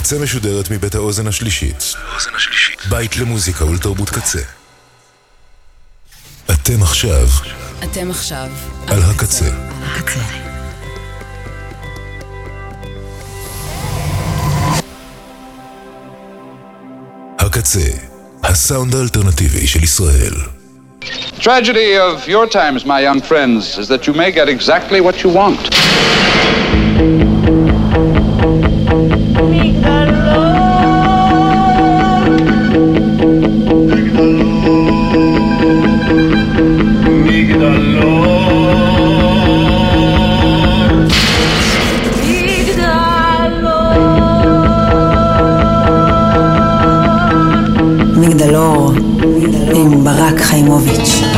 הקצה משודרת מבית האוזן השלישית. בית למוזיקה ולתרבות קצה. אתם עכשיו אתם עכשיו על הקצה. הקצה. הקצה, הסאונד האלטרנטיבי של ישראל. Tragedy of your times, my young friends, is that you may get exactly what you want. ברק חיימוביץ'.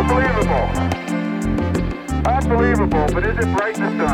Unbelievable. Unbelievable, but is it bright in the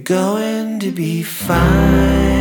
You're going to be fine,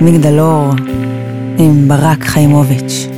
מגדלור עם ברק חיימוביץ'.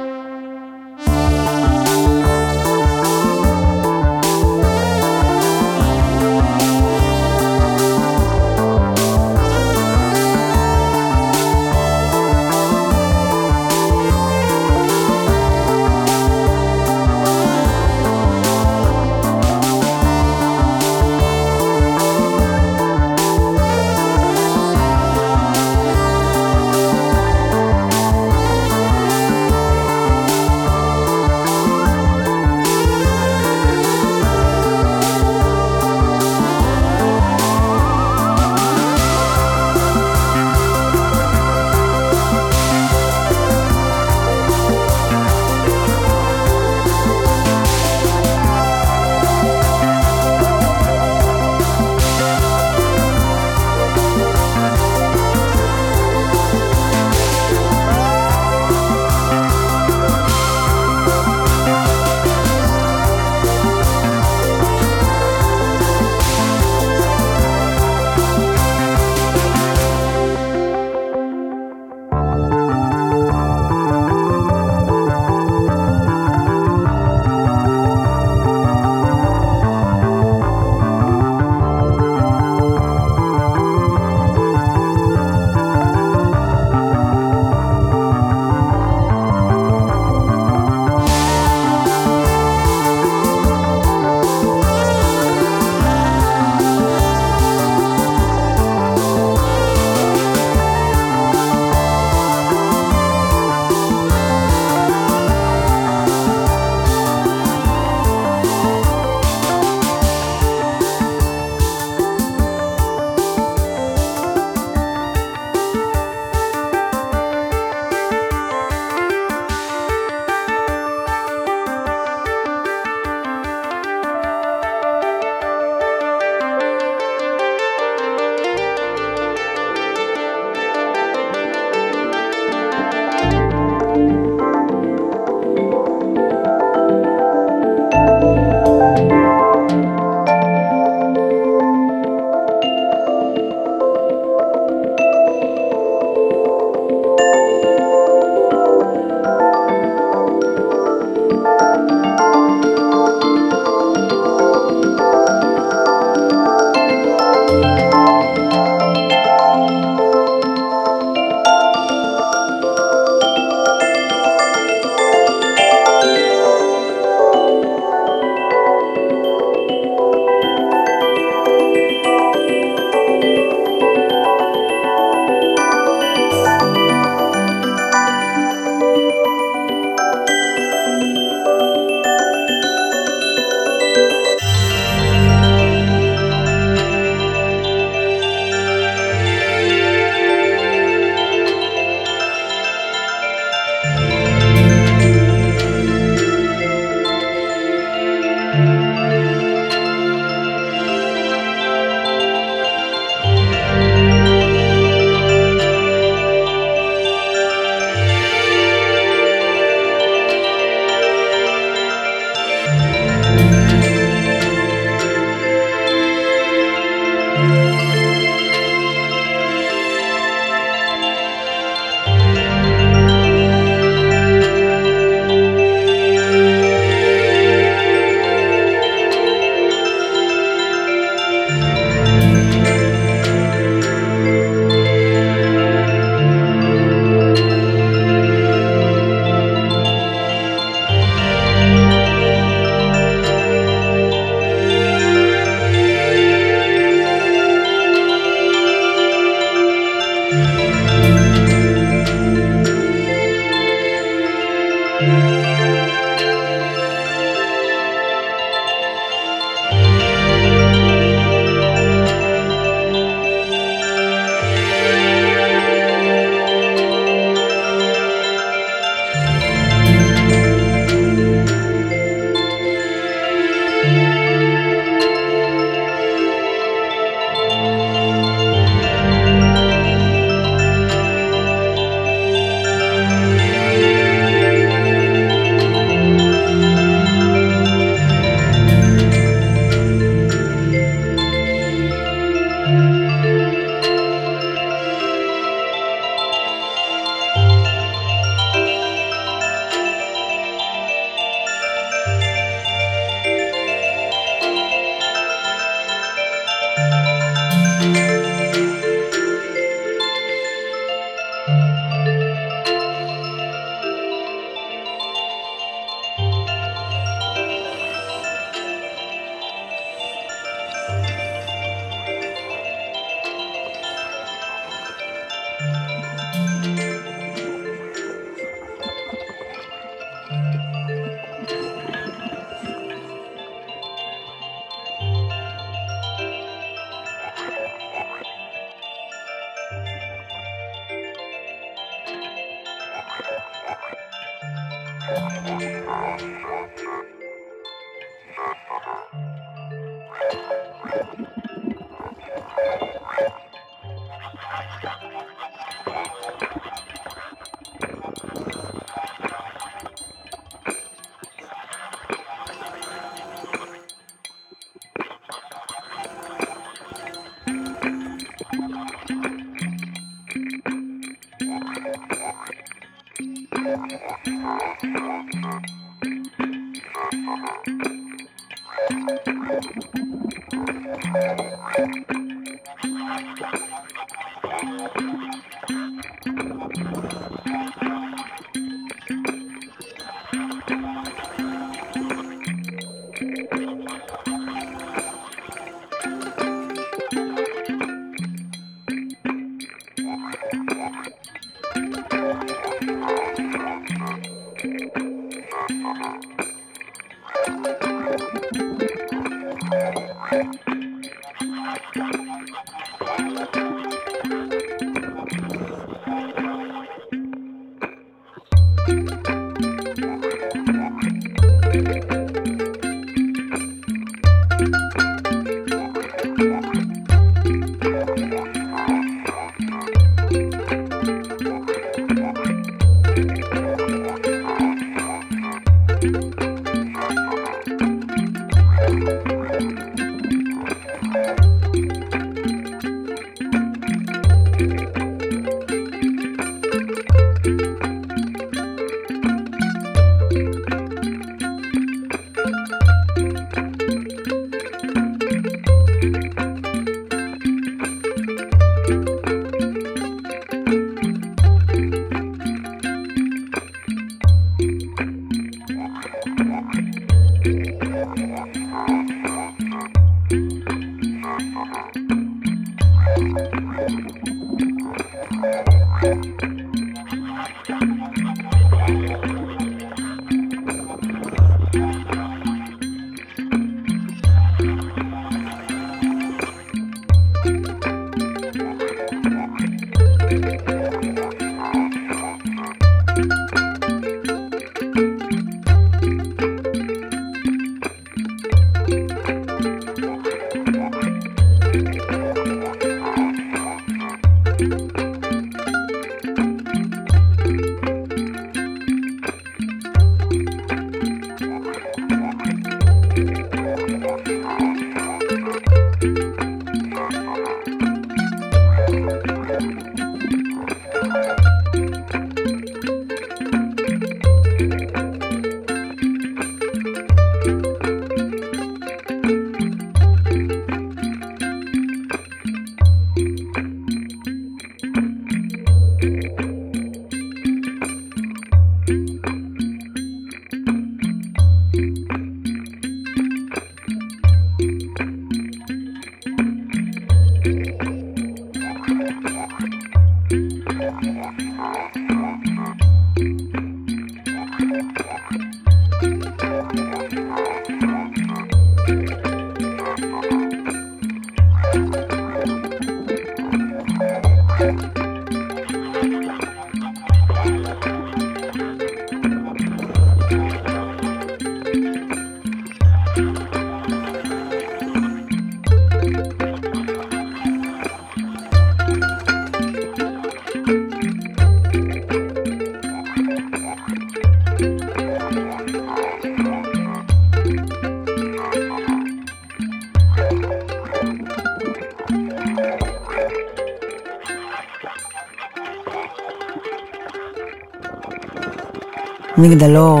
מגדלור.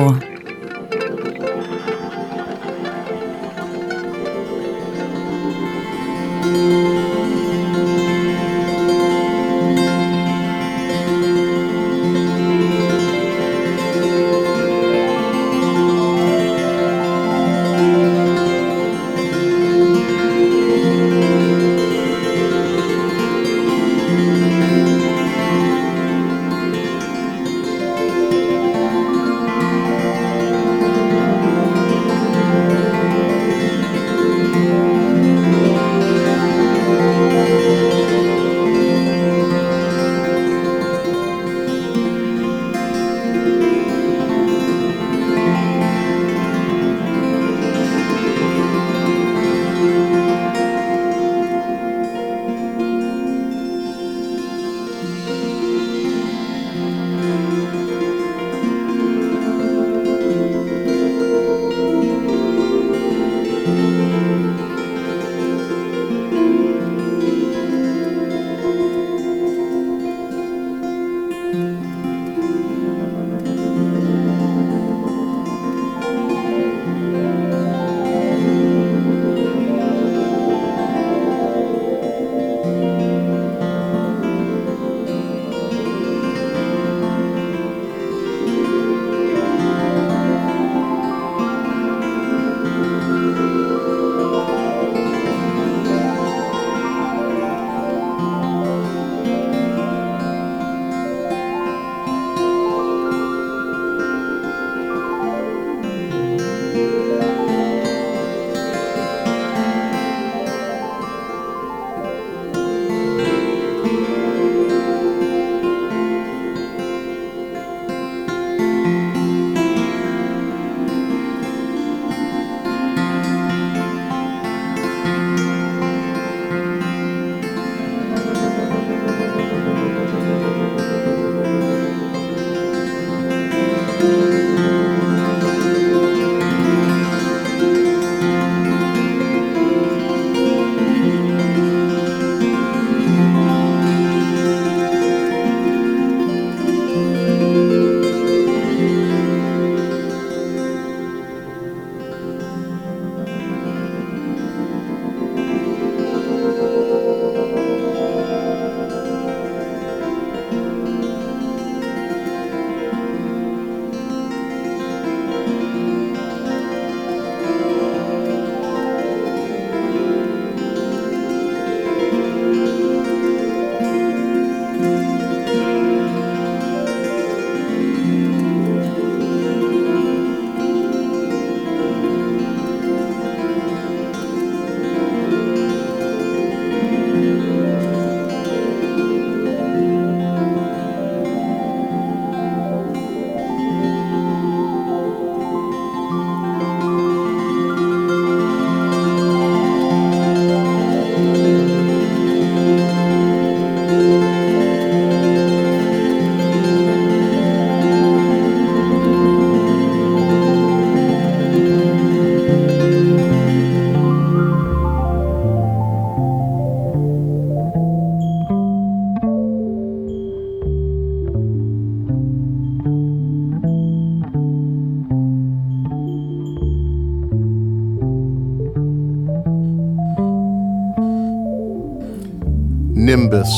nimbus.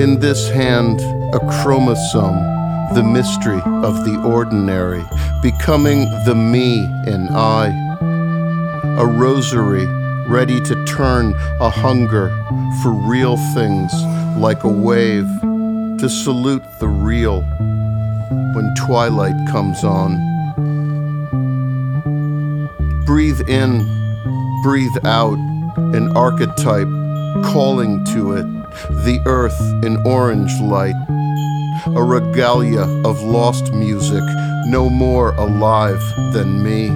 In this hand, a chromosome, the mystery of the ordinary, becoming the me in I. A rosary ready to turn a hunger for real things like a wave, to salute the real when twilight comes on. Breathe in, breathe out, an archetype calling to it, the earth in orange light, a regalia of lost music, no more alive than me.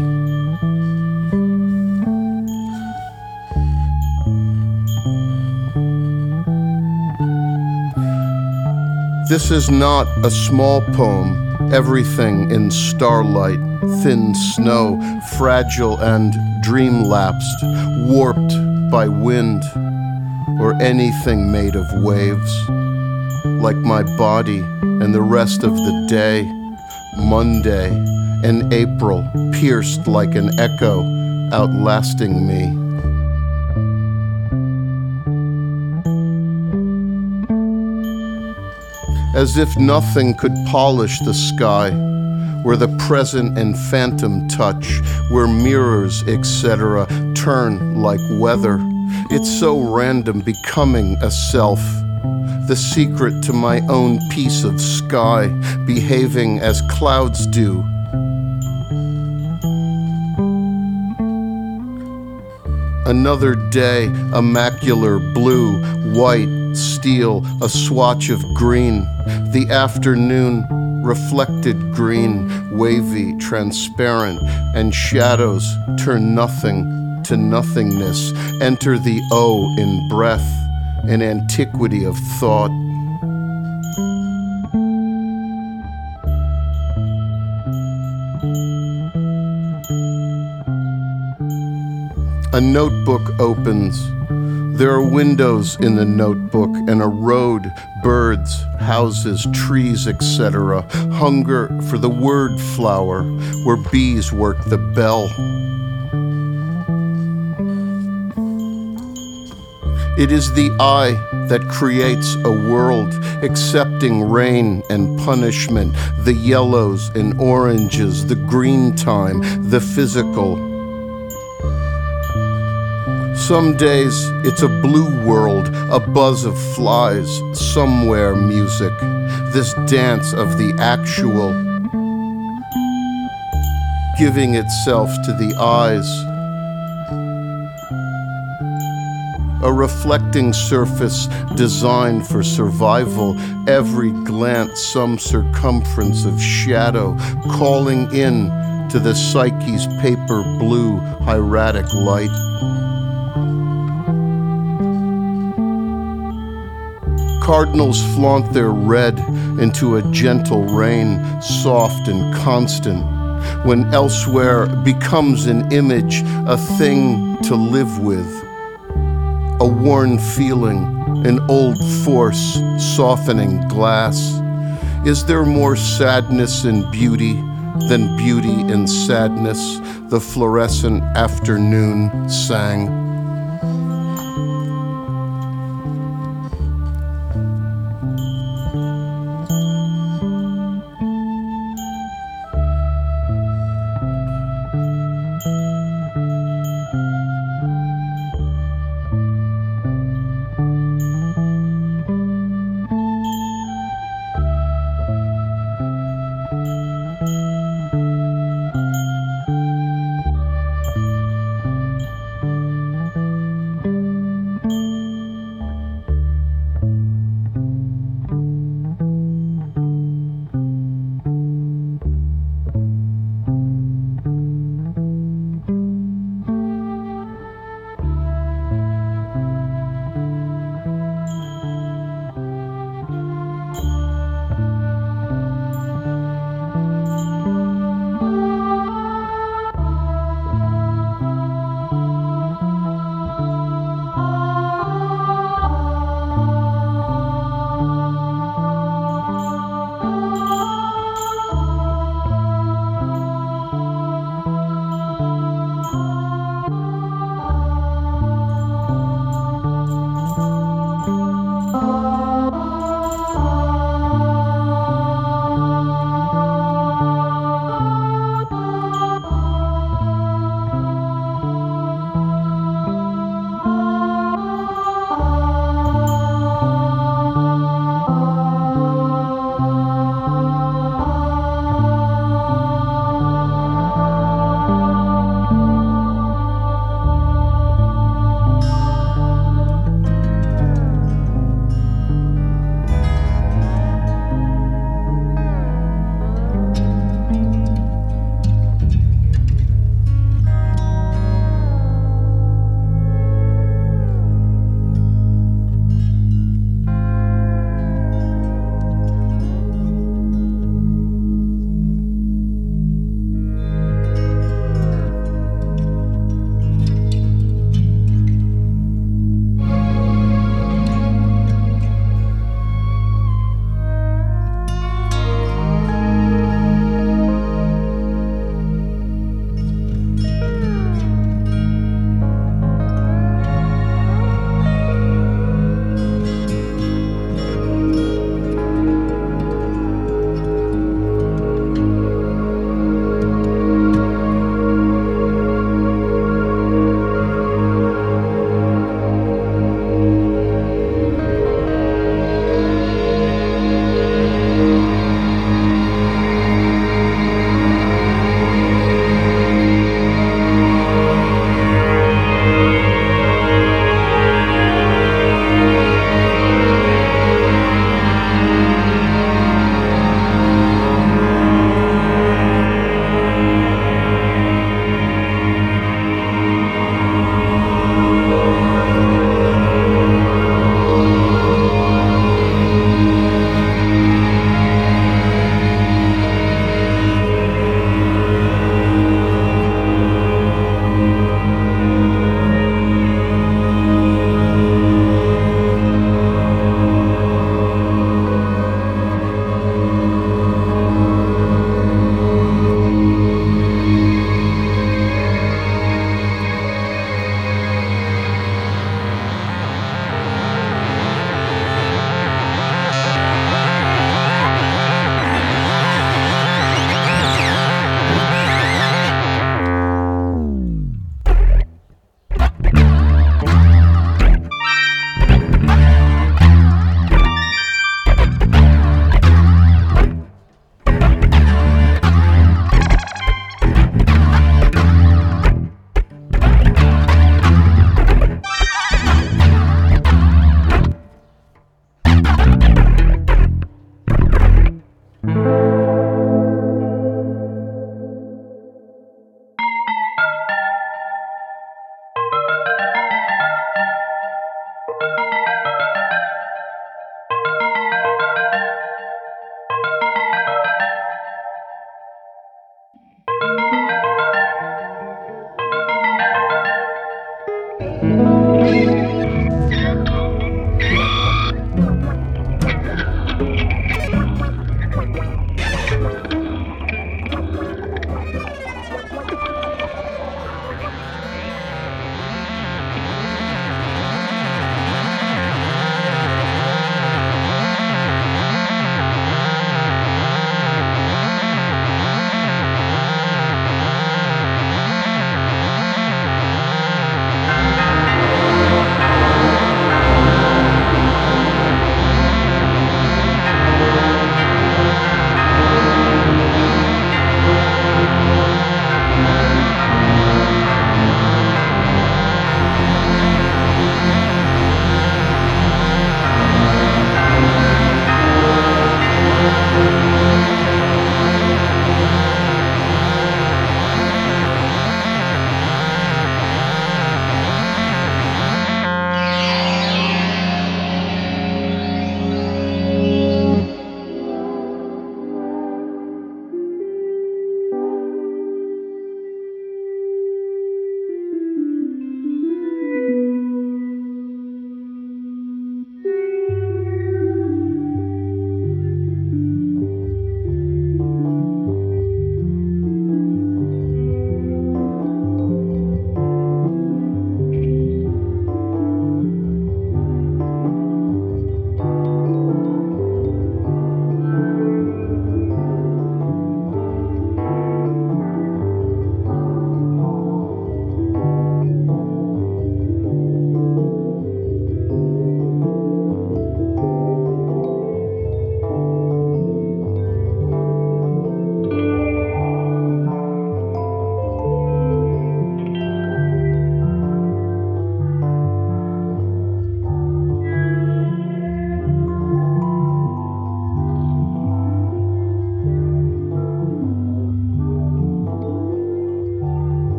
This is not a small poem, everything in starlight, thin snow, fragile and dream lapsed, warped by wind, or anything made of waves. Like my body and the rest of the day, Monday and April pierced like an echo, outlasting me. as if nothing could polish the sky, where the present and phantom touch, where mirrors, etc., turn like weather. It's so random becoming a self. The secret to my own piece of sky, behaving as clouds do. Another day, a macular blue, white, steel, a swatch of green. The afternoon, reflected green, wavy, transparent, and shadows turn nothing to nothingness. Enter the O in breath, an antiquity of thought. A notebook opens. There are windows in the notebook and a road, birds, houses, trees, etc. Hunger for the word flower, where bees work the bell. It is the eye that creates a world, accepting rain and punishment, the yellows and oranges, the green time, the physical, some days it's a blue world, a buzz of flies, somewhere music, this dance of the actual, giving itself to the eyes. A reflecting surface designed for survival, every glance some circumference of shadow, calling in to the psyche's paper blue hieratic light. Cardinals flaunt their red into a gentle rain, soft and constant, when elsewhere becomes an image, a thing to live with. A worn feeling, an old force softening glass. Is there more sadness in beauty than beauty in sadness? The fluorescent afternoon sang.